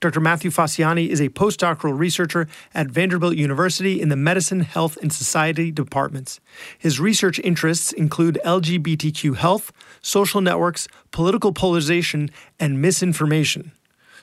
Dr. Matthew Facciani is a postdoctoral researcher at Vanderbilt University in the Medicine, Health, and Society departments. His research interests include LGBTQ health, social networks, political polarization, and misinformation.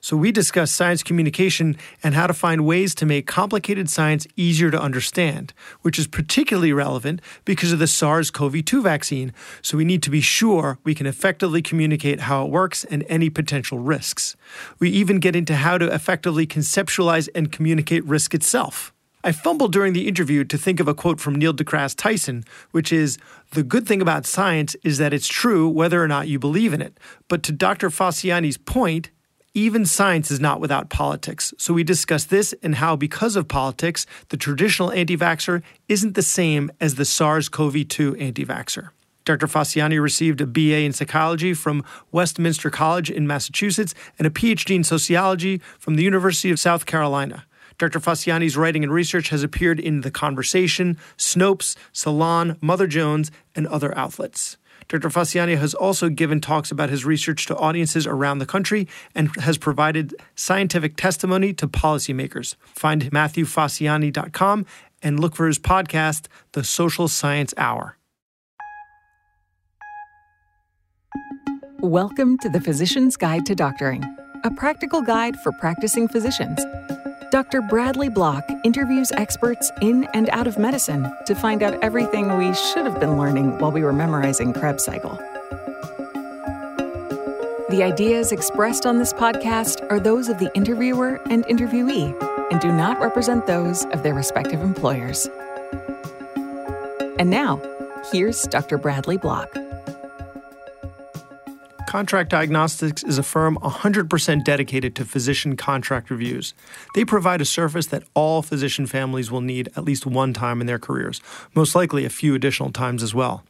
So, we discuss science communication and how to find ways to make complicated science easier to understand, which is particularly relevant because of the SARS CoV 2 vaccine. So, we need to be sure we can effectively communicate how it works and any potential risks. We even get into how to effectively conceptualize and communicate risk itself. I fumbled during the interview to think of a quote from Neil deGrasse Tyson, which is The good thing about science is that it's true whether or not you believe in it. But to Dr. Facciani's point, even science is not without politics. So we discuss this and how, because of politics, the traditional anti vaxxer isn't the same as the SARS CoV 2 anti vaxxer. Dr. Facciani received a BA in psychology from Westminster College in Massachusetts and a PhD in sociology from the University of South Carolina. Dr. Facciani's writing and research has appeared in The Conversation, Snopes, Salon, Mother Jones, and other outlets. Dr. Facciani has also given talks about his research to audiences around the country and has provided scientific testimony to policymakers. Find MatthewFacciani.com and look for his podcast, The Social Science Hour. Welcome to the Physician's Guide to Doctoring, a practical guide for practicing physicians. Dr. Bradley Block interviews experts in and out of medicine to find out everything we should have been learning while we were memorizing Krebs cycle. The ideas expressed on this podcast are those of the interviewer and interviewee and do not represent those of their respective employers. And now, here's Dr. Bradley Block. Contract Diagnostics is a firm 100% dedicated to physician contract reviews. They provide a service that all physician families will need at least one time in their careers, most likely a few additional times as well.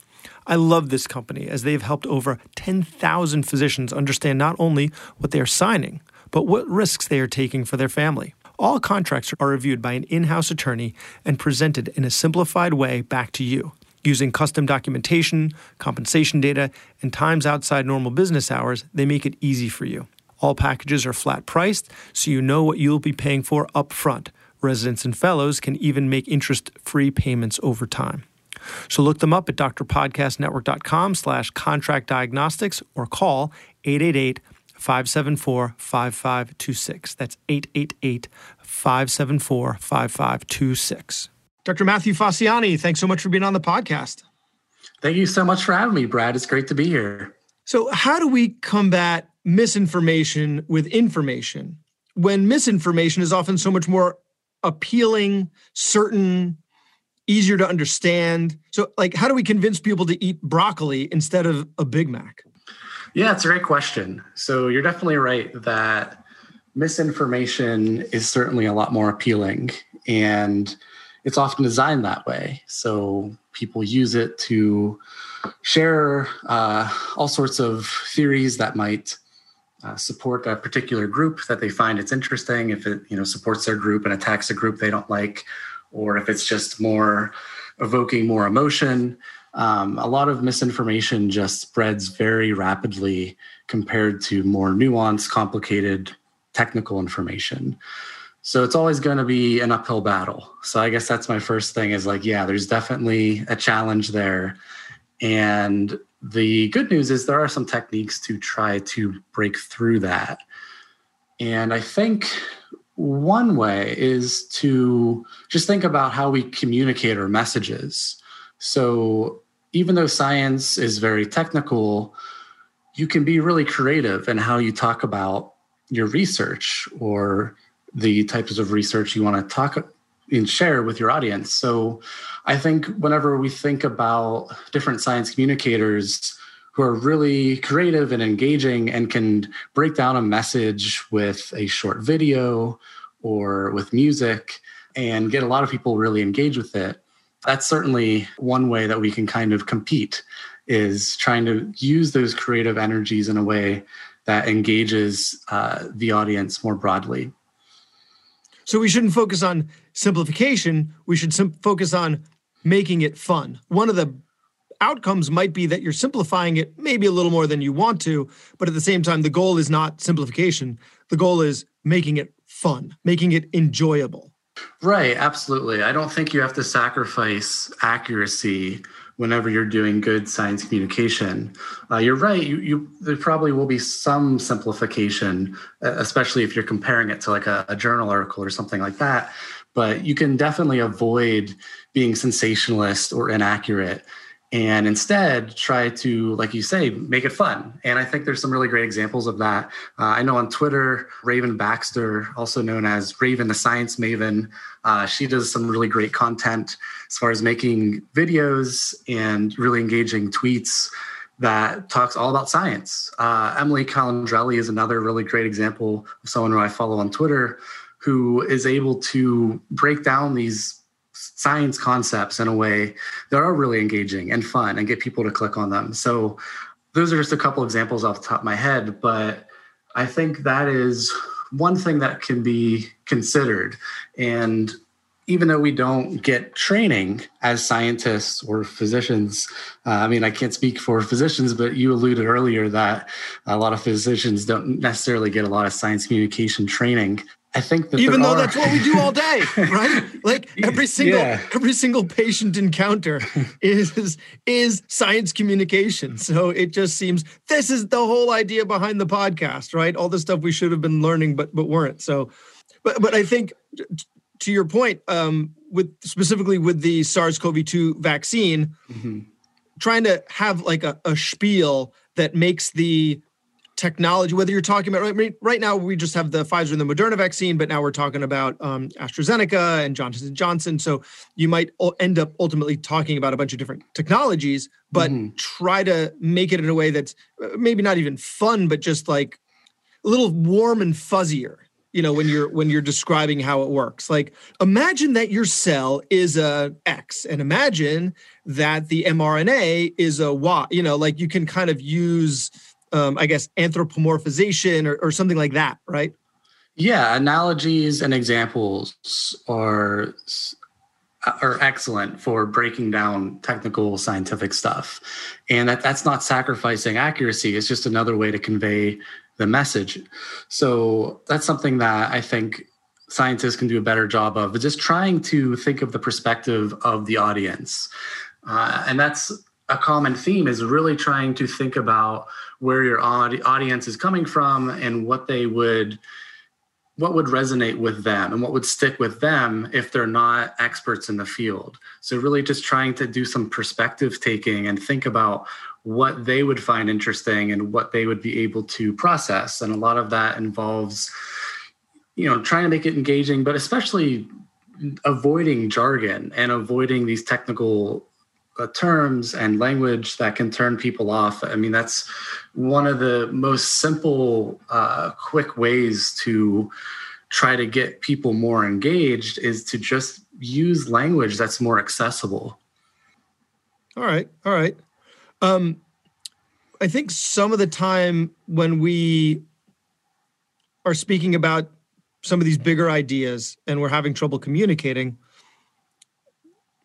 I love this company as they've helped over 10,000 physicians understand not only what they are signing, but what risks they are taking for their family. All contracts are reviewed by an in house attorney and presented in a simplified way back to you. Using custom documentation, compensation data, and times outside normal business hours, they make it easy for you. All packages are flat priced, so you know what you'll be paying for up front. Residents and fellows can even make interest-free payments over time. So look them up at drpodcastnetwork.com slash contract diagnostics or call 888 574 5526. That's 888 574 5526. Dr. Matthew Facciani, thanks so much for being on the podcast. Thank you so much for having me, Brad. It's great to be here. So, how do we combat misinformation with information when misinformation is often so much more appealing, certain, easier to understand? So, like, how do we convince people to eat broccoli instead of a Big Mac? Yeah, it's a great question. So, you're definitely right that misinformation is certainly a lot more appealing. And it's often designed that way. So people use it to share uh, all sorts of theories that might uh, support a particular group that they find it's interesting. If it you know supports their group and attacks a group they don't like, or if it's just more evoking more emotion. Um, a lot of misinformation just spreads very rapidly compared to more nuanced, complicated technical information. So it's always going to be an uphill battle. So I guess that's my first thing is like, yeah, there's definitely a challenge there. And the good news is there are some techniques to try to break through that. And I think one way is to just think about how we communicate our messages. So even though science is very technical, you can be really creative in how you talk about your research or the types of research you want to talk and share with your audience. So I think whenever we think about different science communicators who are really creative and engaging and can break down a message with a short video or with music and get a lot of people really engaged with it, that's certainly one way that we can kind of compete is trying to use those creative energies in a way that engages uh, the audience more broadly. So we shouldn't focus on simplification. We should sim- focus on making it fun. One of the outcomes might be that you're simplifying it maybe a little more than you want to, but at the same time, the goal is not simplification. The goal is making it fun, making it enjoyable. Right, absolutely. I don't think you have to sacrifice accuracy whenever you're doing good science communication. Uh, you're right. You, you, there probably will be some simplification, especially if you're comparing it to like a, a journal article or something like that. But you can definitely avoid being sensationalist or inaccurate and instead try to, like you say, make it fun. And I think there's some really great examples of that. Uh, I know on Twitter, Raven Baxter, also known as Raven the Science Maven, uh, she does some really great content as far as making videos and really engaging tweets that talks all about science. Uh, Emily Calandrelli is another really great example of someone who I follow on Twitter who is able to break down these science concepts in a way that are really engaging and fun and get people to click on them. So those are just a couple examples off the top of my head, but I think that is one thing that can be considered. And even though we don't get training as scientists or physicians, uh, I mean, I can't speak for physicians, but you alluded earlier that a lot of physicians don't necessarily get a lot of science communication training. I think that even though are... that's what we do all day, right? Like every single yeah. every single patient encounter is is science communication. So it just seems this is the whole idea behind the podcast, right? All the stuff we should have been learning but but weren't. So, but but I think to your point, um, with specifically with the SARS-CoV-2 vaccine, mm-hmm. trying to have like a, a spiel that makes the technology, whether you're talking about right, right now, we just have the Pfizer and the Moderna vaccine, but now we're talking about um, AstraZeneca and Johnson Johnson. So you might end up ultimately talking about a bunch of different technologies, but mm-hmm. try to make it in a way that's uh, maybe not even fun, but just like a little warm and fuzzier. You know, when you're when you're describing how it works, like imagine that your cell is a X, and imagine that the mRNA is a Y. You know, like you can kind of use um, I guess, anthropomorphization or, or something like that, right? Yeah, analogies and examples are are excellent for breaking down technical scientific stuff, and that that's not sacrificing accuracy. It's just another way to convey the message. So that's something that I think scientists can do a better job of, just trying to think of the perspective of the audience, uh, and that's a common theme is really trying to think about where your audience is coming from and what they would what would resonate with them and what would stick with them if they're not experts in the field. So really just trying to do some perspective taking and think about what they would find interesting and what they would be able to process. And a lot of that involves you know trying to make it engaging but especially avoiding jargon and avoiding these technical uh, terms and language that can turn people off. I mean, that's one of the most simple, uh, quick ways to try to get people more engaged is to just use language that's more accessible. All right. All right. Um, I think some of the time when we are speaking about some of these bigger ideas and we're having trouble communicating,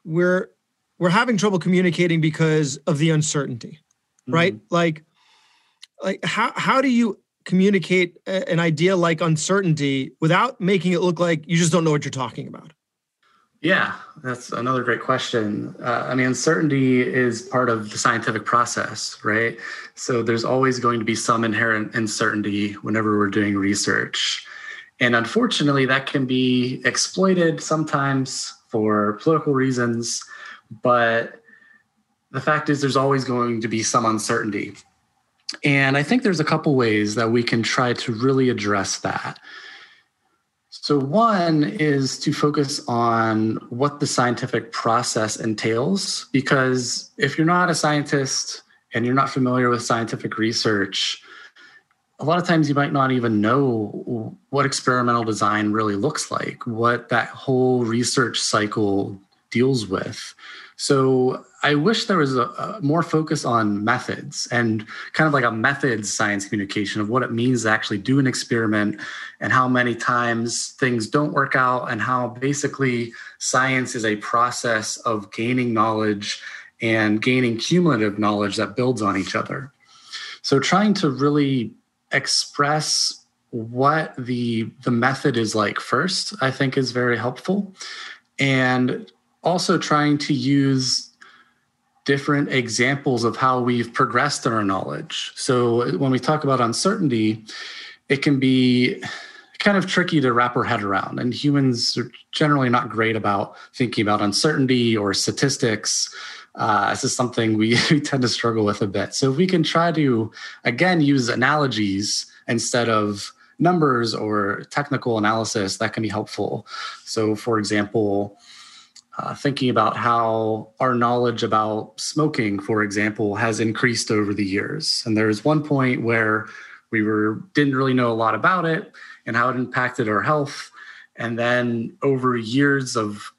we're we're having trouble communicating because of the uncertainty, mm-hmm. right? Like, like how how do you communicate a, an idea like uncertainty without making it look like you just don't know what you're talking about? Yeah, that's another great question. Uh, I mean, uncertainty is part of the scientific process, right? So there's always going to be some inherent uncertainty whenever we're doing research. And unfortunately, that can be exploited sometimes for political reasons but the fact is there's always going to be some uncertainty. And i think there's a couple ways that we can try to really address that. So one is to focus on what the scientific process entails because if you're not a scientist and you're not familiar with scientific research a lot of times you might not even know what experimental design really looks like, what that whole research cycle deals with. So I wish there was a, a, more focus on methods and kind of like a methods science communication of what it means to actually do an experiment and how many times things don't work out and how basically science is a process of gaining knowledge and gaining cumulative knowledge that builds on each other. So trying to really express what the the method is like first i think is very helpful and also trying to use different examples of how we've progressed in our knowledge. So when we talk about uncertainty it can be kind of tricky to wrap our head around and humans are generally not great about thinking about uncertainty or statistics. Uh, this is something we, we tend to struggle with a bit. So if we can try to again use analogies instead of numbers or technical analysis that can be helpful. So, for example, uh, thinking about how our knowledge about smoking, for example, has increased over the years. And there's one point where we were didn't really know a lot about it and how it impacted our health. And then over years of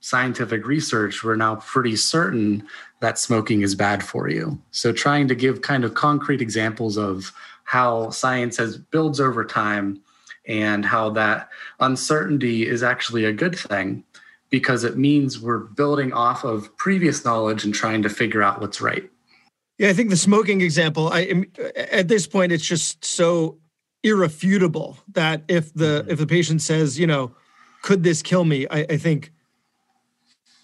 scientific research, we're now pretty certain that smoking is bad for you. So trying to give kind of concrete examples of how science has builds over time and how that uncertainty is actually a good thing because it means we're building off of previous knowledge and trying to figure out what's right. Yeah, I think the smoking example, I at this point it's just so irrefutable that if the mm-hmm. if the patient says, you know, could this kill me? I, I think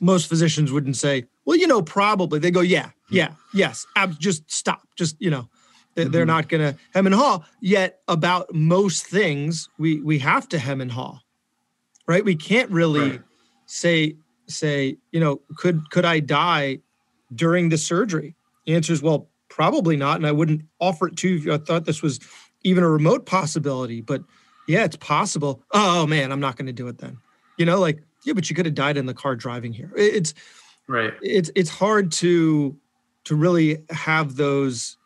most physicians wouldn't say, well, you know, probably. They go, yeah, yeah, yes, ab- just stop, just you know, they're mm-hmm. not going to hem and haw. Yet about most things, we we have to hem and haw, right? We can't really right. Say say you know could could I die during the surgery? The answer is well, probably not, and I wouldn't offer it to you if I thought this was even a remote possibility. But yeah, it's possible. Oh man, I'm not going to do it then. You know, like yeah, but you could have died in the car driving here. It's right. It's it's hard to to really have those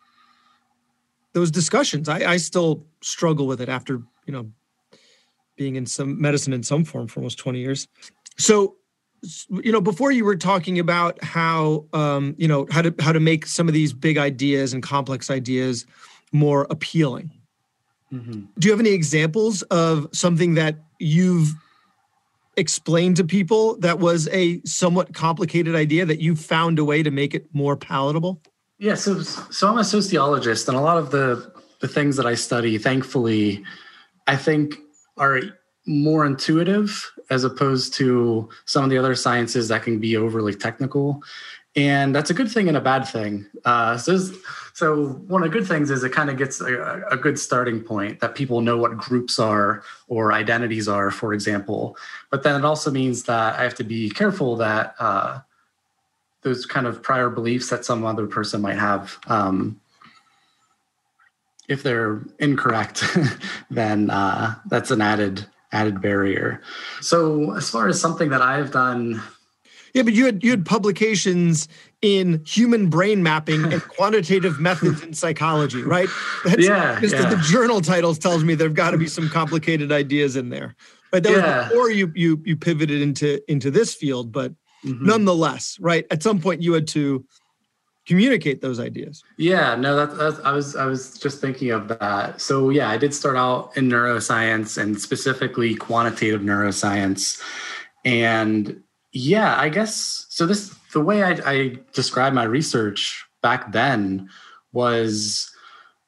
those discussions. I, I still struggle with it after you know being in some medicine in some form for almost 20 years. So you know before you were talking about how um, you know how to how to make some of these big ideas and complex ideas more appealing mm-hmm. do you have any examples of something that you've explained to people that was a somewhat complicated idea that you found a way to make it more palatable yeah, so so I'm a sociologist, and a lot of the the things that I study, thankfully, I think are more intuitive as opposed to some of the other sciences that can be overly technical. And that's a good thing and a bad thing. Uh, so, so one of the good things is it kind of gets a, a, good starting point that people know what groups are or identities are, for example. But then it also means that I have to be careful that uh, those kind of prior beliefs that some other person might have um, if they're incorrect then uh, that's an added added barrier so as far as something that i've done yeah but you had you had publications in human brain mapping and quantitative methods in psychology right that's, yeah, just yeah. the journal titles tells me there've got to be some complicated ideas in there right that yeah. was before you you you pivoted into into this field but Mm-hmm. Nonetheless, right? At some point, you had to communicate those ideas. Yeah, no, that's, that's I was I was just thinking of that. So yeah, I did start out in neuroscience and specifically quantitative neuroscience, and yeah, I guess so. This the way I, I described my research back then was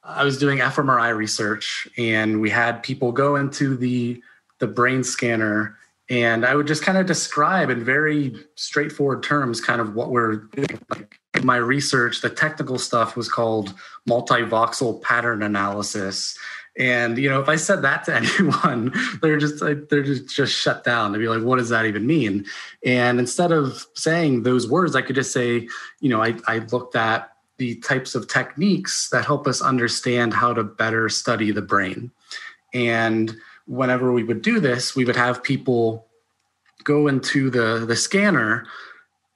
I was doing fMRI research, and we had people go into the the brain scanner and I would just kind of describe in very straightforward terms kind of what we're. Like my research, the technical stuff was called multivoxel pattern analysis. And you know, if I said that to anyone, they're just they're just, just shut down. They'd be like, "What does that even mean?" And instead of saying those words, I could just say, you know, I, I looked at the types of techniques that help us understand how to better study the brain. And whenever we would do this, we would have people go into the, the scanner,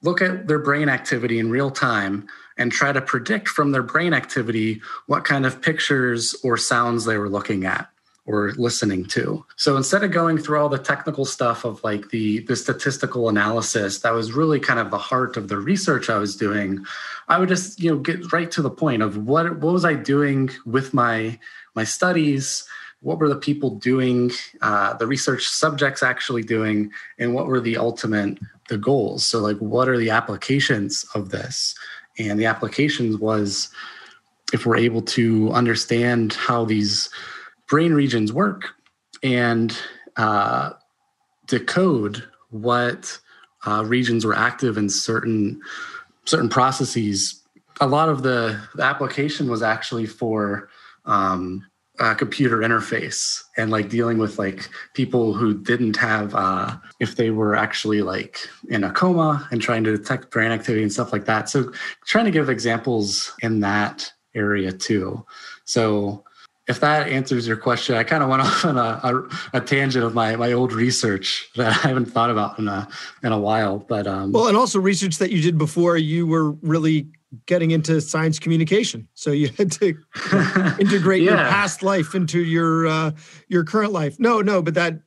look at their brain activity in real time, and try to predict from their brain activity what kind of pictures or sounds they were looking at or listening to. So instead of going through all the technical stuff of like the the statistical analysis that was really kind of the heart of the research I was doing, I would just, you know, get right to the point of what what was I doing with my my studies what were the people doing, uh, the research subjects actually doing, and what were the ultimate the goals? So, like, what are the applications of this? And the applications was if we're able to understand how these brain regions work and uh, decode what uh, regions were active in certain certain processes. A lot of the, the application was actually for um, a computer interface and like dealing with like people who didn't have uh, if they were actually like in a coma and trying to detect brain activity and stuff like that. So trying to give examples in that area too. So if that answers your question, I kind of went off on a, a, a, tangent of my my old research that I haven't thought about in a in a while. But um, well, and also research that you did before you were really getting into science communication, so you had to integrate yeah. your past life into your uh, your current life. No, no, but that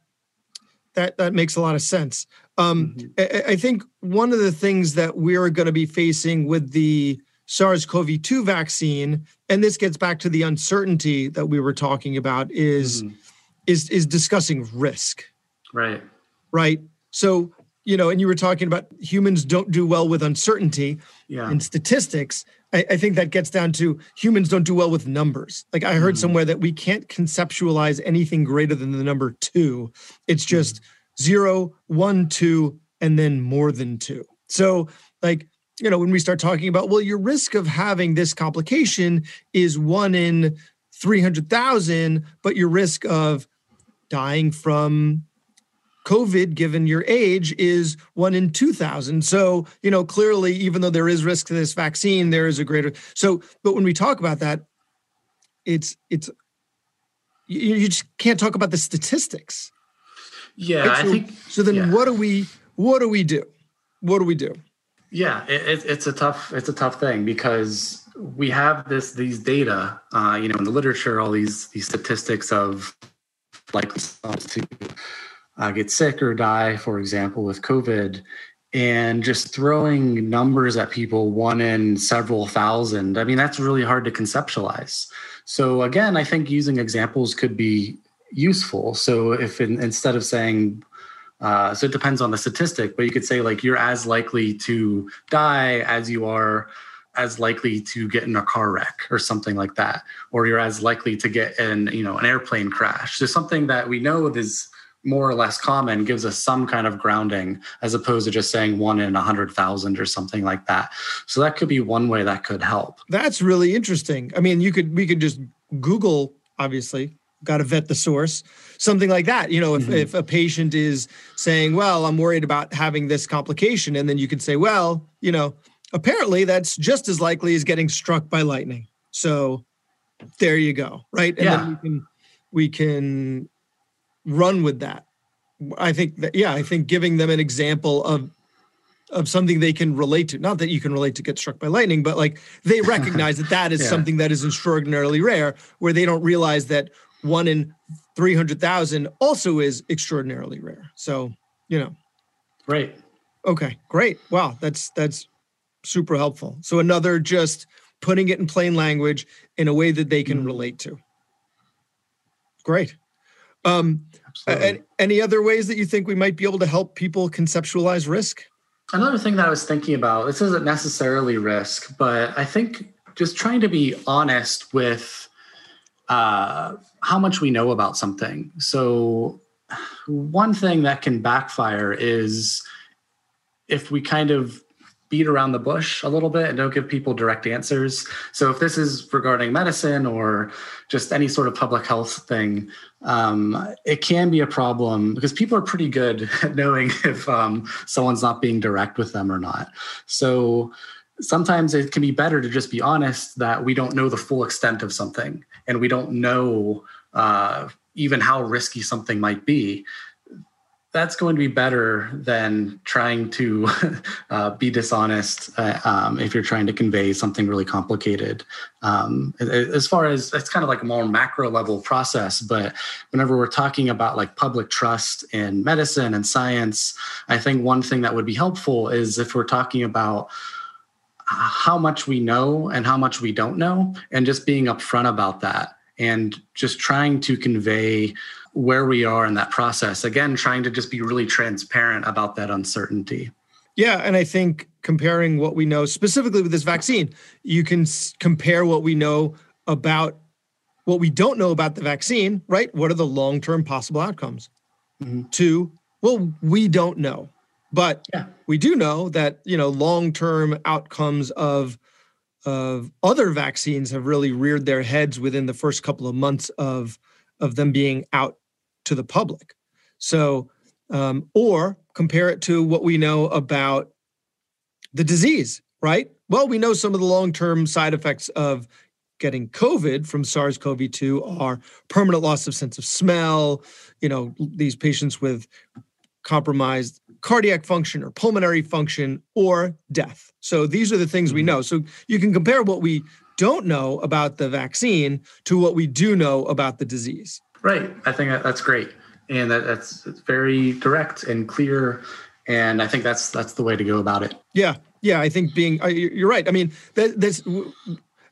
that that makes a lot of sense. Um, mm-hmm. I, I think one of the things that we're going to be facing with the SARS-CoV-2 vaccine, and this gets back to the uncertainty that we were talking about, is mm-hmm. is is discussing risk. Right. Right. So you know, and you were talking about humans don't do well with uncertainty yeah. and statistics. I, I, think that gets down to humans don't do well with numbers. Like I heard mm-hmm. somewhere that we can't conceptualize anything greater than the number two. It's just mm-hmm. zero, one, two, and then more than two. So, like, you know, when we start talking about, well, your risk of having this complication is one in 300,000, but your risk of dying from COVID, given your age, is one in 2,000. So, you know, clearly, even though there is risk to this vaccine, there is a greater. So, but when we talk about that, it's, it's, you, you just can't talk about the statistics. Yeah, right? so, I think. So then, yeah. what do we, what do we do? What do we do? Yeah, it, it's a tough it's a tough thing because we have this these data, uh, you know, in the literature, all these these statistics of like to uh, get sick or die, for example, with COVID, and just throwing numbers at people, one in several thousand. I mean, that's really hard to conceptualize. So again, I think using examples could be useful. So if in, instead of saying uh, so it depends on the statistic, but you could say like you're as likely to die as you are as likely to get in a car wreck or something like that, or you're as likely to get in you know an airplane crash. So something that we know is more or less common gives us some kind of grounding as opposed to just saying one in a hundred thousand or something like that. So that could be one way that could help. That's really interesting. I mean, you could we could just Google obviously got to vet the source something like that you know if, mm-hmm. if a patient is saying well i'm worried about having this complication and then you could say well you know apparently that's just as likely as getting struck by lightning so there you go right and yeah. then we can we can run with that i think that yeah i think giving them an example of of something they can relate to. Not that you can relate to get struck by lightning, but like they recognize that that is yeah. something that is extraordinarily rare, where they don't realize that one in 300,000 also is extraordinarily rare. So, you know. Right. Okay, great. Wow, that's that's super helpful. So another just putting it in plain language in a way that they can mm relate to. Great. Um Absolutely. any other ways that you think we might be able to help people conceptualize risk? Another thing that I was thinking about, this isn't necessarily risk, but I think just trying to be honest with uh, how much we know about something. So, one thing that can backfire is if we kind of beat around the bush a little bit and don't give people direct answers. So, if this is regarding medicine or just any sort of public health thing, um, it can be a problem because people are pretty good at knowing if um, someone's not being direct with them or not. So, sometimes it can be better to just be honest that we don't know the full extent of something and we don't know uh, even how risky something might be that's going to be better than trying to uh, be dishonest uh, um, if you're trying to convey something really complicated. Um, as far as it's kind of like a more macro level process, but whenever we're talking about like public trust in medicine and science, I think one thing that would be helpful is if we're talking about how much we know and how much we don't know, and just being upfront about that and just trying to convey where we are in that process. Again, trying to just be really transparent about that uncertainty. Yeah. And I think comparing what we know specifically with this vaccine, you can s- compare what we know about what we don't know about the vaccine, right? What are the long term possible outcomes? Mm-hmm. Two, well, we don't know. But yeah. we do know that, you know, long term outcomes of of other vaccines have really reared their heads within the first couple of months of of them being out to the public. So, um, or compare it to what we know about the disease, right? Well, we know some of the long term side effects of getting COVID from SARS CoV 2 are permanent loss of sense of smell, you know, these patients with compromised cardiac function or pulmonary function or death. So these are the things we mm-hmm. know. So you can compare what we don't know about the vaccine to what we do know about the disease. Right. I think that's great. And that, that's very direct and clear. And I think that's that's the way to go about it. Yeah. Yeah. I think being, uh, you're right. I mean, that, that's,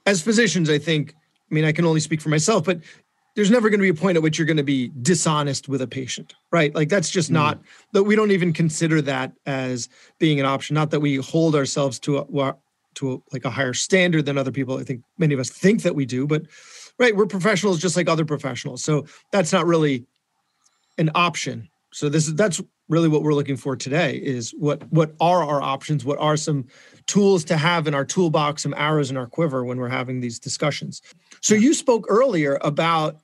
as physicians, I think, I mean, I can only speak for myself, but there's never going to be a point at which you're going to be dishonest with a patient, right? Like that's just mm. not that we don't even consider that as being an option. Not that we hold ourselves to a, to a, like a higher standard than other people. I think many of us think that we do, but right, we're professionals just like other professionals. So that's not really an option. So this is that's really what we're looking for today is what what are our options? What are some tools to have in our toolbox, some arrows in our quiver when we're having these discussions? So you spoke earlier about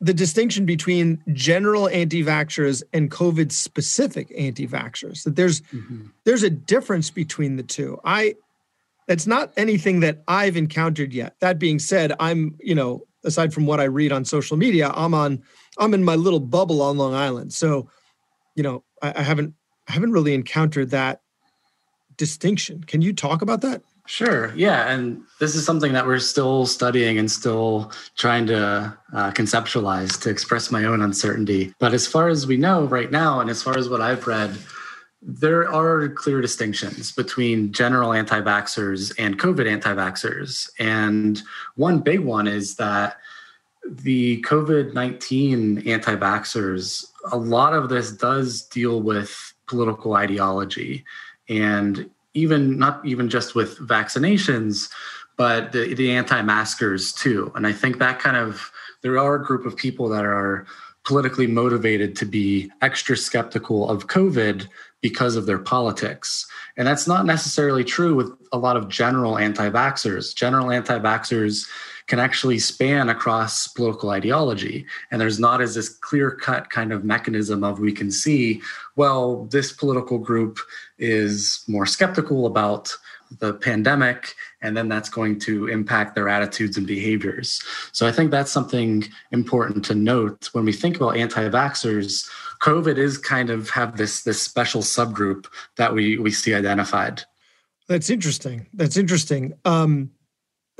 the distinction between general anti-vaxxers and COVID specific anti-vaxxers. That there's mm-hmm. there's a difference between the two. I it's not anything that I've encountered yet. That being said, I'm, you know, aside from what I read on social media, I'm on I'm in my little bubble on Long Island. So, you know, I, I haven't I haven't really encountered that distinction. Can you talk about that? Sure. Yeah. And this is something that we're still studying and still trying to uh, conceptualize to express my own uncertainty. But as far as we know right now, and as far as what I've read, there are clear distinctions between general anti vaxxers and COVID anti vaxxers. And one big one is that the COVID 19 anti vaxxers, a lot of this does deal with political ideology. And even not even just with vaccinations, but the, the anti-maskers too. And I think that kind of there are a group of people that are politically motivated to be extra skeptical of COVID because of their politics. And that's not necessarily true with a lot of general anti vaxxers. General anti vaxxers can actually span across political ideology. And there's not as this clear cut kind of mechanism of we can see, well, this political group is more skeptical about the pandemic, and then that's going to impact their attitudes and behaviors. So I think that's something important to note when we think about anti vaxxers. COVID is kind of have this this special subgroup that we we see identified. That's interesting. That's interesting. Um,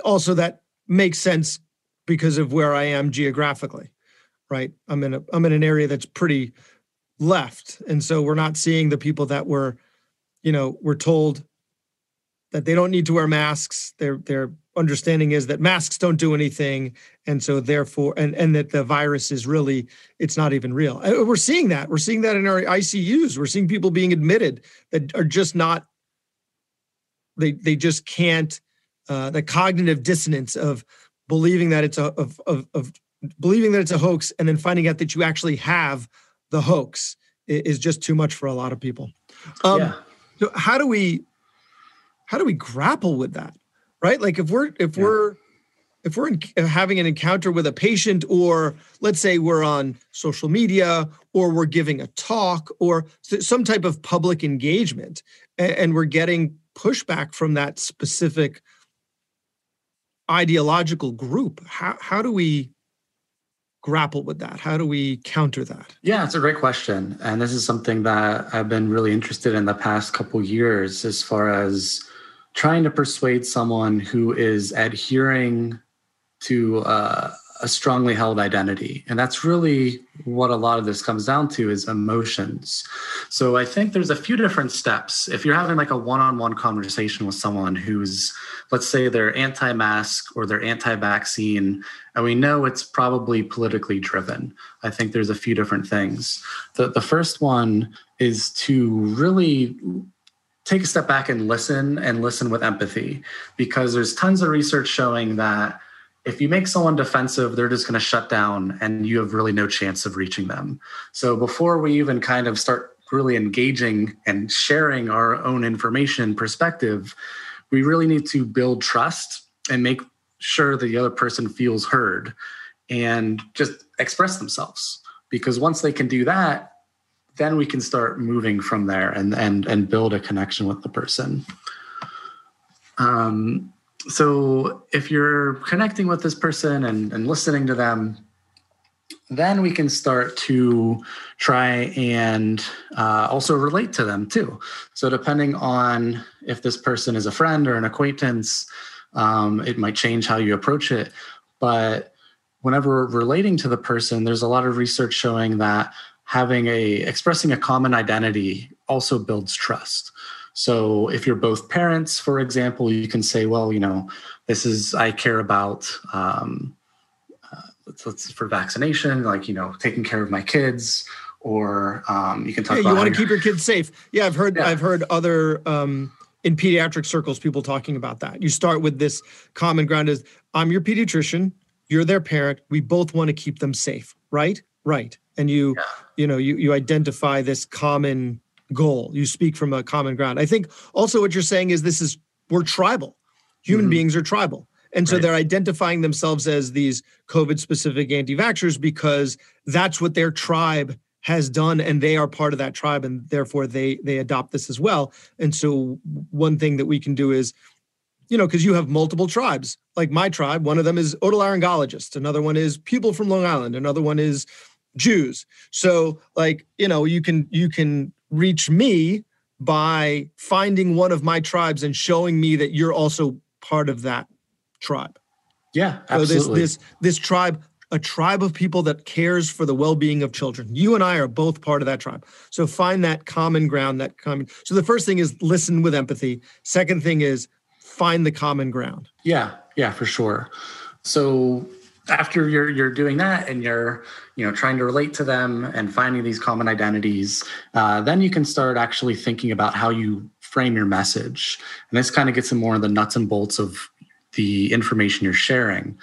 also, that makes sense because of where I am geographically, right? I'm in a I'm in an area that's pretty left, and so we're not seeing the people that were, you know, we're told that they don't need to wear masks. Their their understanding is that masks don't do anything, and so therefore, and and that the virus is really it's not even real. We're seeing that. We're seeing that in our ICUs. We're seeing people being admitted that are just not. They they just can't uh, the cognitive dissonance of believing that it's a of, of, of believing that it's a hoax and then finding out that you actually have the hoax is just too much for a lot of people. Um, yeah. So how do we how do we grapple with that? Right? Like if we're if yeah. we're if we're in, having an encounter with a patient or let's say we're on social media or we're giving a talk or some type of public engagement and, and we're getting pushback from that specific ideological group. How how do we grapple with that? How do we counter that? Yeah, it's a great question, and this is something that I've been really interested in the past couple years, as far as trying to persuade someone who is adhering to uh, a strongly held identity. And that's really what a lot of this comes down to is emotions. So i think there's a few different steps. If you're having like a one-on-one conversation with someone who's let's say they're anti-mask or they're anti-vaccine and we know it's probably politically driven. I think there's a few different things. The, the first one is to really take a step back and listen and listen with empathy because there's tons of research showing that if you make someone defensive, they're just going to shut down and you have really no chance of reaching them. So before we even kind of start really engaging and sharing our own information perspective, we really need to build trust and make sure the other person feels heard and just express themselves. Because once they can do that, then we can start moving from there and and and build a connection with the person. Um, so if you're connecting with this person and, and listening to them, then we can start to try and uh, also relate to them too. So depending on if this person is a friend or an acquaintance, um, it might change how you approach it. But whenever relating to the person, there's a lot of research showing that having a expressing a common identity also builds trust. So if you're both parents, for example, you can say, well, you know, this is, I care about, um, uh, let's, let's, for vaccination, like, you know, taking care of my kids, or um, you can talk yeah, about you want to keep your kids safe. Yeah, I've heard, Yeah. I've heard other, um, in pediatric circles, people talking about that. You start with this common ground is I'm your pediatrician, you're their parent. We both want to keep them safe, right? Right. And you, Yeah. you know, you you identify this common goal. You speak from a common ground. I think also what you're saying is this is we're tribal. Human Mhm. beings are tribal. And so Right. they're identifying themselves as these COVID specific anti vaxxers because that's what their tribe has done and they are part of that tribe and therefore they they adopt this as well. And so one thing that we can do is you know, because you have multiple tribes. Like my tribe, one of them is otolaryngologists, another one is people from Long Island, another one is Jews. So, like, you know, you can you can reach me by finding one of my tribes and showing me that you're also part of that tribe. Yeah, So this absolutely. this this tribe, a tribe of people that cares for the well-being of children. You and I are both part of that tribe. So find that common ground, that common. So the first thing is listen with empathy. Second thing is find the common ground. Yeah, yeah, for sure. So after you're you're doing that and you're you know trying to relate to them and finding these common identities, uh, then you can start actually thinking about how you frame your message. And this kind of gets in more of the nuts and bolts of the information you're sharing.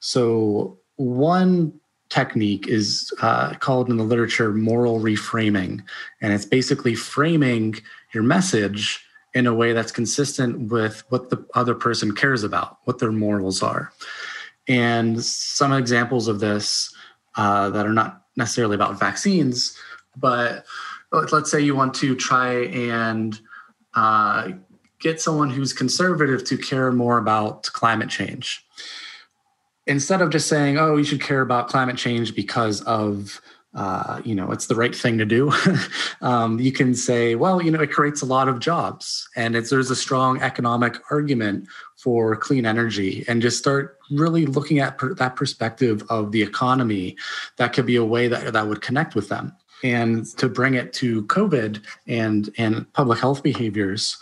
So one technique is uh, called in the literature moral reframing, and it's basically framing your message in a way that's consistent with what the other person cares about, what their morals are. And some examples of this uh, that are not necessarily about vaccines, but let- let's say you want to try and uh, get someone who's conservative to care more about climate change. Instead of just saying, oh, you should care about climate change because of uh, you know, it's the right thing to do. um, you can say, well, you know, it creates a lot of jobs, and it's there's a strong economic argument for clean energy, and just start really looking at per, that perspective of the economy. That could be a way that that would connect with them, and to bring it to COVID and and public health behaviors.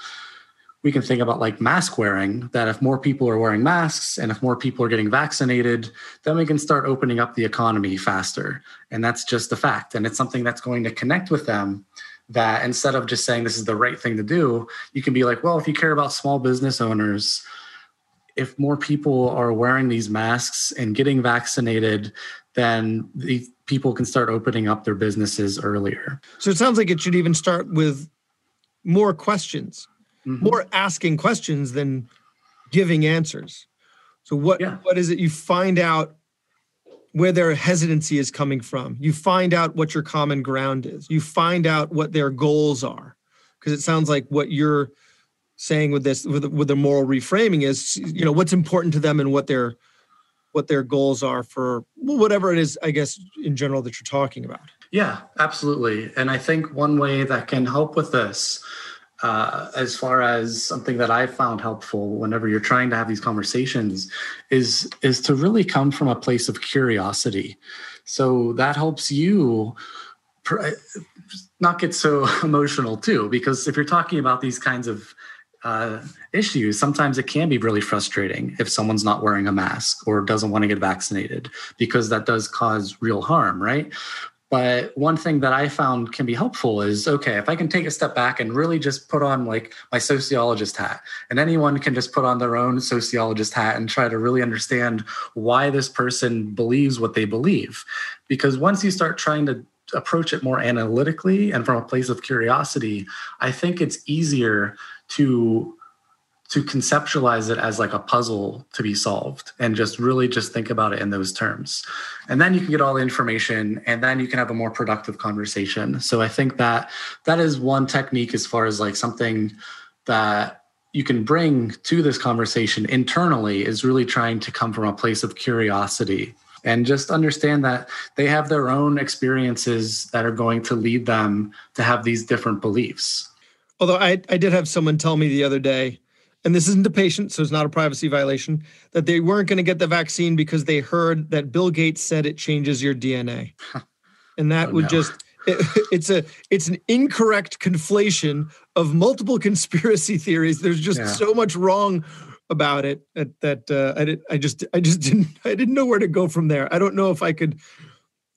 We can think about like mask wearing, that if more people are wearing masks and if more people are getting vaccinated, then we can start opening up the economy faster. And that's just a fact. And it's something that's going to connect with them that instead of just saying this is the right thing to do, you can be like, well, if you care about small business owners, if more people are wearing these masks and getting vaccinated, then the people can start opening up their businesses earlier. So it sounds like it should even start with more questions, Mhm. more asking questions than giving answers. So what Yeah. what is it you find out where their hesitancy is coming from? You find out what your common ground is. You find out what their goals are. Because it sounds like what you're saying with this with, with the moral reframing is you know what's important to them and what their what their goals are for well, whatever it is i guess in general that you're talking about Yeah, absolutely. And I think one way that can help with this, uh, as far as something that I found helpful whenever you're trying to have these conversations, is is to really come from a place of curiosity. So that helps you pr- not get so emotional too, because if you're talking about these kinds of uh, issues, sometimes it can be really frustrating if someone's not wearing a mask or doesn't want to get vaccinated, because that does cause real harm, right? But one thing that I found can be helpful is okay, if I can take a step back and really just put on like my sociologist hat, and anyone can just put on their own sociologist hat and try to really understand why this person believes what they believe. Because once you start trying to approach it more analytically and from a place of curiosity, I think it's easier to to conceptualize it as like a puzzle to be solved and just really just think about it in those terms. And then you can get all the information and then you can have a more productive conversation. So i think that that is one technique as far as like something that you can bring to this conversation internally is really trying to come from a place of curiosity and just understand that they have their own experiences that are going to lead them to have these different beliefs. Although i, I did have someone tell me the other day and this isn't a patient, so it's not a privacy violation, that they weren't going to get the vaccine because they heard that Bill Gates said it changes your DNA. And that oh, would no. just it, it's a it's an incorrect conflation of multiple conspiracy theories. There's just yeah. so much wrong about it that, that uh, I did I just I just didn't I didn't know where to go from there. I don't know if I could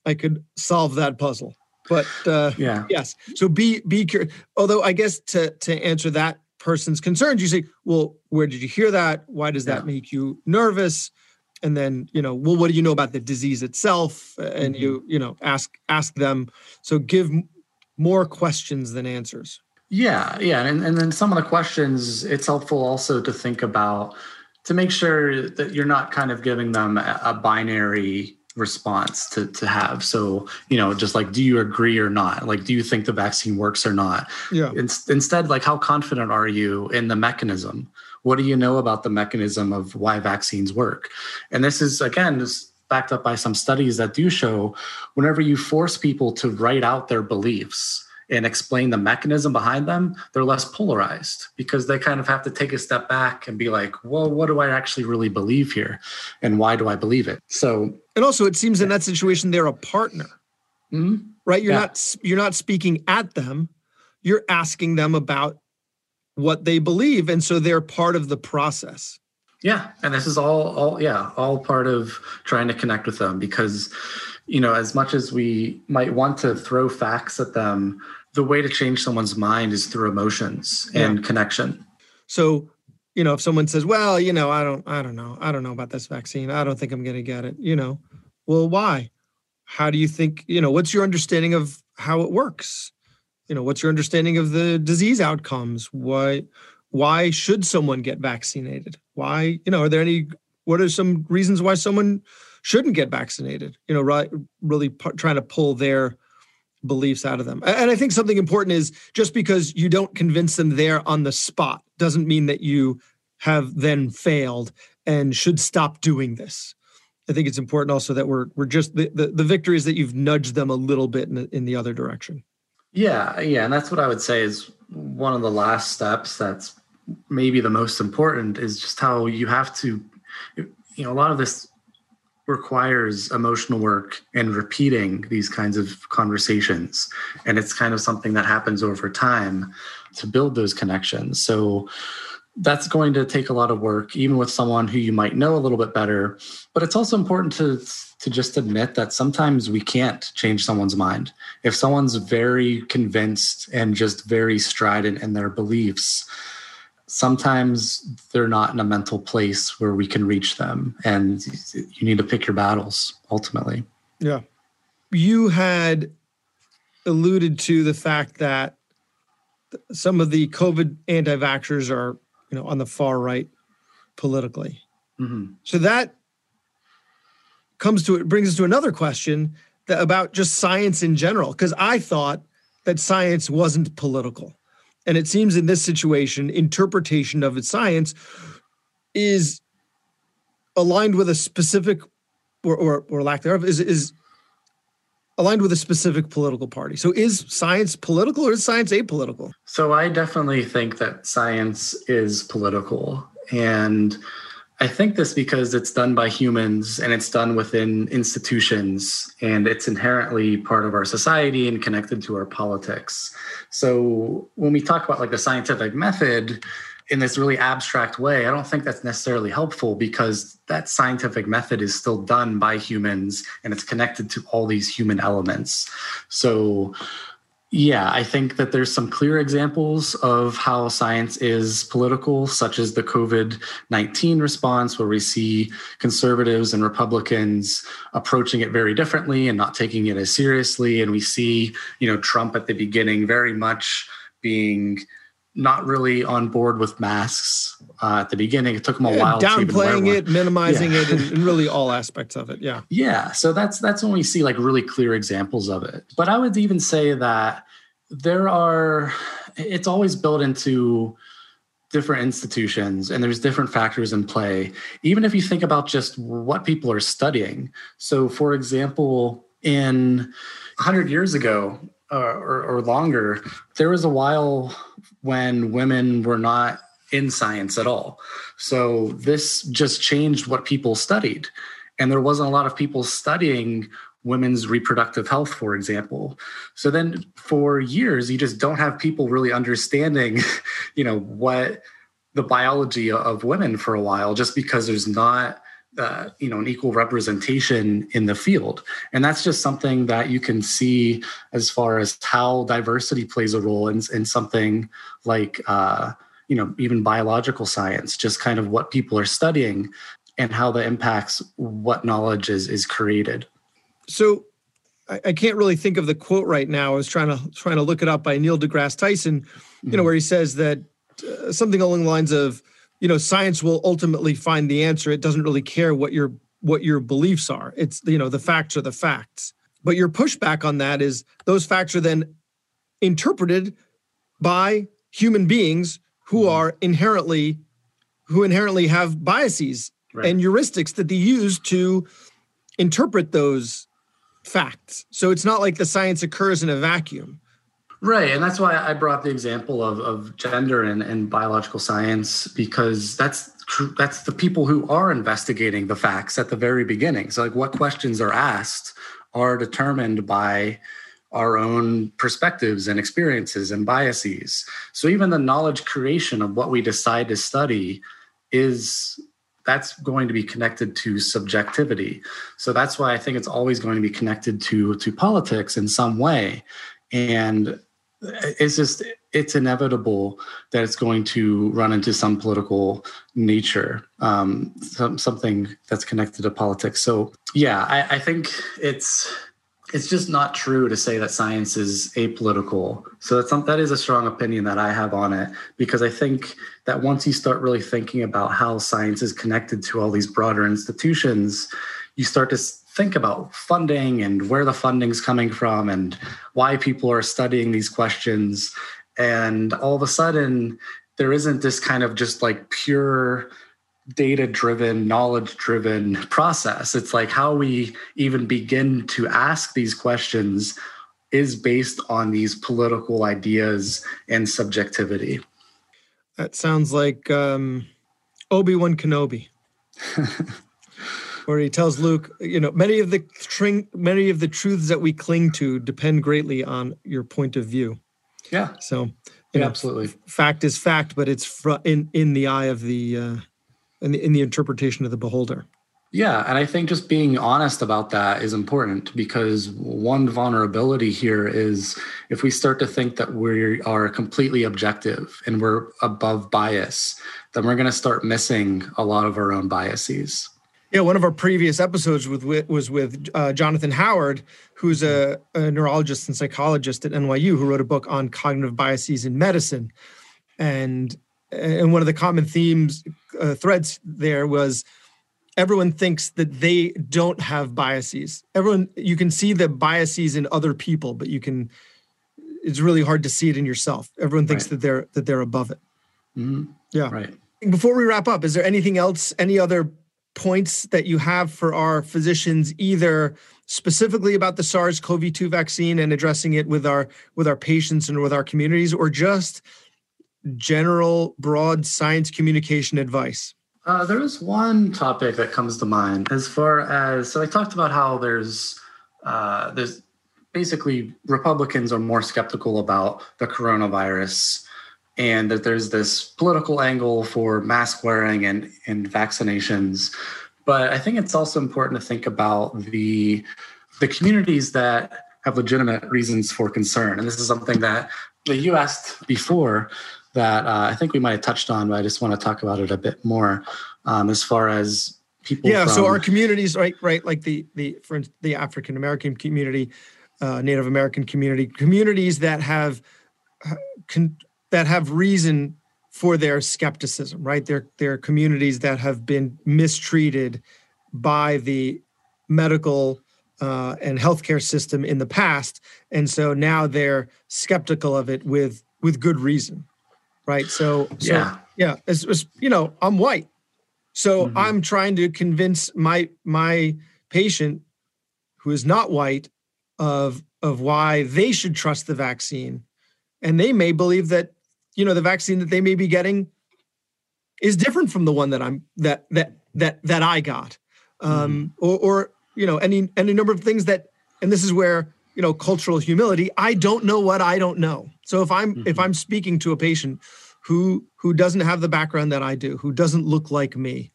I could solve that puzzle. But uh, yeah, yes. So be be curious. Although I guess to to answer that person's concerns, you say, well, where did you hear that? Why does that yeah. make you nervous? And then, you know, well, what do you know about the disease itself? And mm-hmm. you, you know, ask ask them. So give more questions than answers. Yeah, yeah. And, and then some of the questions, it's helpful also to think about to make sure that you're not kind of giving them a, a binary response to, to have. So, you know, just like, do you agree or not? Like, do you think the vaccine works or not? Yeah. In, instead, like, how confident are you in the mechanism? What do you know about the mechanism of why vaccines work? And this is, again, this backed up by some studies that do show whenever you force people to write out their beliefs, and explain the mechanism behind them, they're less polarized because they kind of have to take a step back and be like, well, what do I actually really believe here? And why do I believe it? So, and also it seems in that situation, they're a partner, mm-hmm. right? You're yeah. not, you're not speaking at them. You're asking them about what they believe. And so they're part of the process. Yeah. And this is all, all, yeah, all part of trying to connect with them because, you know, as much as we might want to throw facts at them, the way to change someone's mind is through emotions and connection. So, you know, if someone says, "Well, you know, I don't I don't know. I don't know about this vaccine. I don't think I'm going to get it." You know, well, why? How do you think, you know, what's your understanding of how it works? You know, what's your understanding of the disease outcomes? Why why should someone get vaccinated? Why, you know, are there any what are some reasons why someone shouldn't get vaccinated? You know, right really p- trying to pull their beliefs out of them. And I think something important is just because you don't convince them there on the spot doesn't mean that you have then failed and should stop doing this. I think it's important also that we're we're just the, the, the victory is that you've nudged them a little bit in the, in the other direction. Yeah, yeah, and that's what I would say is one of the last steps that's maybe the most important is just how you have to you know a lot of this requires emotional work and repeating these kinds of conversations. And it's kind of something that happens over time to build those connections. So that's going to take a lot of work, even with someone who you might know a little bit better. But it's also important to to just admit that sometimes we can't change someone's mind. If someone's very convinced and just very strident in their beliefs, sometimes they're not in a mental place where we can reach them and you need to pick your battles ultimately. Yeah. You had alluded to the fact that some of the covid anti-vaxxers are you know on the far right politically. Mm-hmm. so that comes to it brings us to another question that, about just science in general because i thought that science wasn't political and it seems in this situation, interpretation of its science is aligned with a specific or, or, or lack thereof is, is aligned with a specific political party. So is science political or is science apolitical? So I definitely think that science is political. And I think this because it's done by humans and it's done within institutions and it's inherently part of our society and connected to our politics. So when we talk about like the scientific method, in this really abstract way, I don't think that's necessarily helpful because that scientific method is still done by humans and it's connected to all these human elements. So, yeah, I think that there's some clear examples of how science is political, such as the COVID 19 response, where we see conservatives and Republicans approaching it very differently and not taking it as seriously. And we see, you know, Trump at the beginning very much being not really on board with masks uh, at the beginning. It took them a yeah, while downplaying it, minimizing yeah. it, and, really all aspects of it. Yeah, yeah. So that's that's when we see like really clear examples of it. But I would even say that there are. It's always built into different institutions and there's different factors in play even if you think about just what people are studying so for example in 100 years ago uh, or, or longer, there was a while when women were not in science at all. So this just changed what people studied. And there wasn't a lot of people studying women's reproductive health, for example. So then for years, you just don't have people really understanding, you know, what the biology of women for a while, just because there's not uh, you know an equal representation in the field and that's just something that you can see as far as how diversity plays a role in, in something like uh, you know even biological science just kind of what people are studying and how that impacts what knowledge is is created. So I, I can't really think of the quote right now. I was trying to trying to look it up by neil degrasse tyson you know mm-hmm. where he says that uh, something along the lines of you know science will ultimately find the answer. It doesn't really care what your what your beliefs are. It's you know the facts are the facts. But your pushback on that is those facts are then interpreted by human beings who mm-hmm. are inherently who inherently have biases right. and heuristics that they use to interpret those facts so it's not like the science occurs in a vacuum Right. And that's why I brought the example of, of gender and, and biological science, because that's true. That's the people who are investigating the facts at the very beginning. So, like, what questions are asked are determined by our own perspectives and experiences and biases. So, even the knowledge creation of what we decide to study is that's going to be connected to subjectivity. So that's why i think it's always going to be connected to to politics in some way. And it's just it's inevitable that it's going to run into some political nature um, some, something that's connected to politics. So yeah I, I, think it's it's just not true to say that science is apolitical so that's that is a strong opinion that i have on it because i think that once you start really thinking about how science is connected to all these broader institutions you start to think about funding and where the funding's coming from and why people are studying these questions. And all of a sudden, there isn't this kind of just like pure data driven, knowledge driven process. It's like how we even begin to ask these questions is based on these political ideas and subjectivity. That sounds like um, Obi Wan Kenobi. where he tells Luke, you know, many of the string, many of the truths that we cling to depend greatly on your point of view. Yeah. So, yeah, know, absolutely. Fact is fact, but it's fr- in in the eye of the uh, in the in the interpretation of the beholder. Yeah, and I think just being honest about that is important because one vulnerability here is if we start to think that we are completely objective and we're above bias, then we're going to start missing a lot of our own biases. Yeah, one of our previous episodes with, was with uh, Jonathan Howard, who's a, a, neurologist and psychologist at NYU, who wrote a book on cognitive biases in medicine, and and one of the common themes uh, threads there was everyone thinks that they don't have biases. Everyone you can see the biases in other people, but you can it's really hard to see it in yourself. Everyone thinks right. that they're that they're above it. Mm-hmm. Yeah. Right. Before we wrap up, is there anything else, any other points that you have for our physicians either specifically about the SARS-CoV-2 vaccine and addressing it with our with our patients and with our communities or just general broad science communication advice? Uh, there is one topic that comes to mind as far as so I talked about how there's uh, there's basically Republicans are more skeptical about the coronavirus and that there's this political angle for mask wearing and, and vaccinations. But I think it's also important to think about the the communities that have legitimate reasons for concern. And this is something that you asked before that uh, I think we might have touched on, but I just want to talk about it a bit more um, as far as people. Yeah, from, so our communities, right, right, like the the for the African American community, uh, Native American community, communities that have uh, con, that have reason for their skepticism, right? They're they're communities that have been mistreated by the medical uh, and healthcare system in the past, and so now they're skeptical of it with with good reason, right? So, so yeah, yeah, it's, it's, you know, I'm white, so mm-hmm. I'm trying to convince my my patient who is not white of of why they should trust the vaccine, and they may believe that you know the vaccine that they may be getting is different from the one that I'm that that that that I got, um, mm-hmm. or or you know any any number of things that and this is where you know cultural humility i don't know what i don't know so if i'm mm-hmm. if i'm speaking to a patient who who doesn't have the background that i do who doesn't look like me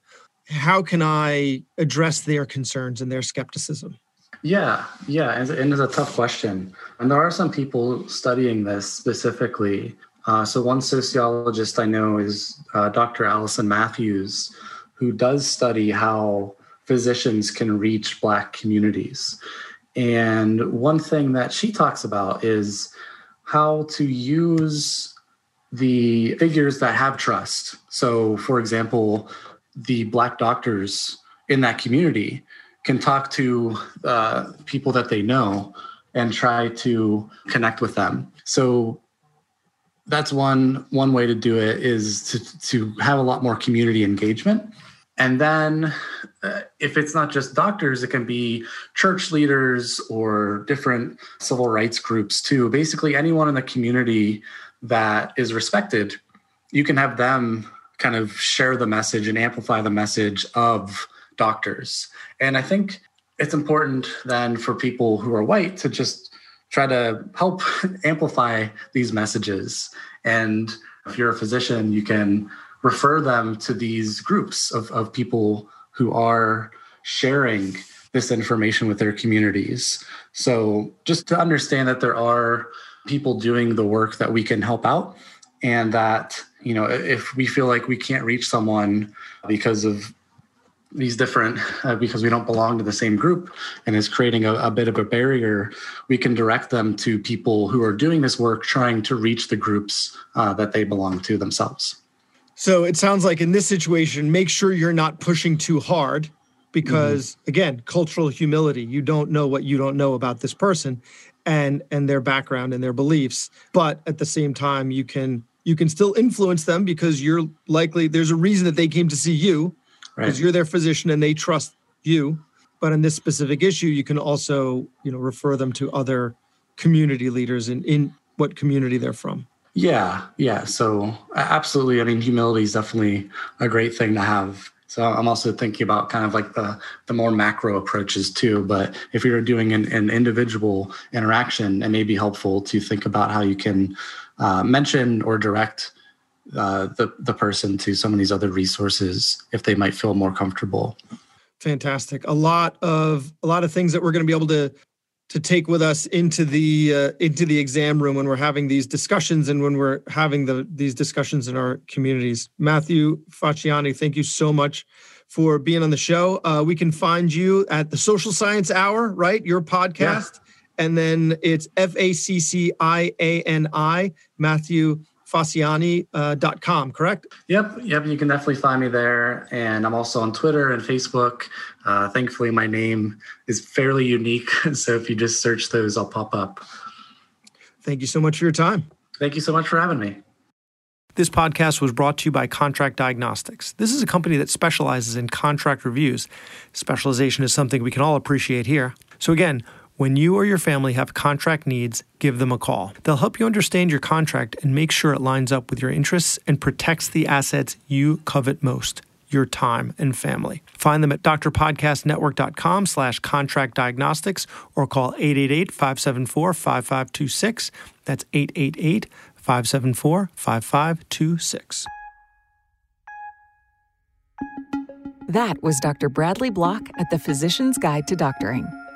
how can i address their concerns and their skepticism yeah yeah and, and it's a tough question and there are some people studying this specifically uh, so one sociologist i know is uh, dr allison matthews who does study how physicians can reach Black communities. And one thing that she talks about is how to use the figures that have trust. So, for example, the Black doctors in that community can talk to uh, people that they know and try to connect with them. So that's one one way to do it is to to have a lot more community engagement and then if it's not just doctors, it can be church leaders or different civil rights groups too. Basically, anyone in the community that is respected, you can have them kind of share the message and amplify the message of doctors. And I think it's important then for people who are white to just try to help amplify these messages. And if you're a physician, you can refer them to these groups of, of people who are sharing this information with their communities. So just to understand that there are people doing the work that we can help out and that you know if we feel like we can't reach someone because of these different uh, because we don't belong to the same group and is creating a, a, bit of a barrier we can direct them to people who are doing this work trying to reach the groups uh, that they belong to themselves so it sounds like in this situation, make sure you're not pushing too hard because mm-hmm. again, cultural humility. You don't know what you don't know about this person and and their background and their beliefs. But at the same time, you can you can still influence them because you're likely there's a reason that they came to see you because right. you're their physician and they trust you. But in this specific issue, you can also, you know, refer them to other community leaders in, in what community they're from. Yeah, yeah. So absolutely. I mean, humility is definitely a great thing to have. So I'm also thinking about kind of like the the more macro approaches too. But if you're doing an, an individual interaction, it may be helpful to think about how you can uh, mention or direct uh, the the person to some of these other resources if they might feel more comfortable. Fantastic. A lot of a lot of things that we're going to be able to to take with us into the uh, into the exam room when we're having these discussions and when we're having the these discussions in our communities. Matthew Facciani, thank you so much for being on the show. Uh, we can find you at the Social Science Hour, right? Your podcast, yeah. and then it's F A C C I A N I Matthew facciani.com, uh, correct? Yep, yep. You can definitely find me there. And I'm also on Twitter and Facebook. Uh, thankfully, my name is fairly unique. So if you just search those, I'll pop up. Thank you so much for your time. Thank you so much for having me. This podcast was brought to you by Contract Diagnostics. This is a company that specializes in contract reviews. Specialization is something we can all appreciate here. So, again, when you or your family have contract needs, give them a call. They'll help you understand your contract and make sure it lines up with your interests and protects the assets you covet most your time and family. Find them at drpodcastnetwork.com slash contract diagnostics or call 888-574-5526. That's 888 574 5526. That was Dr. Bradley Block at the Physician's Guide to Doctoring.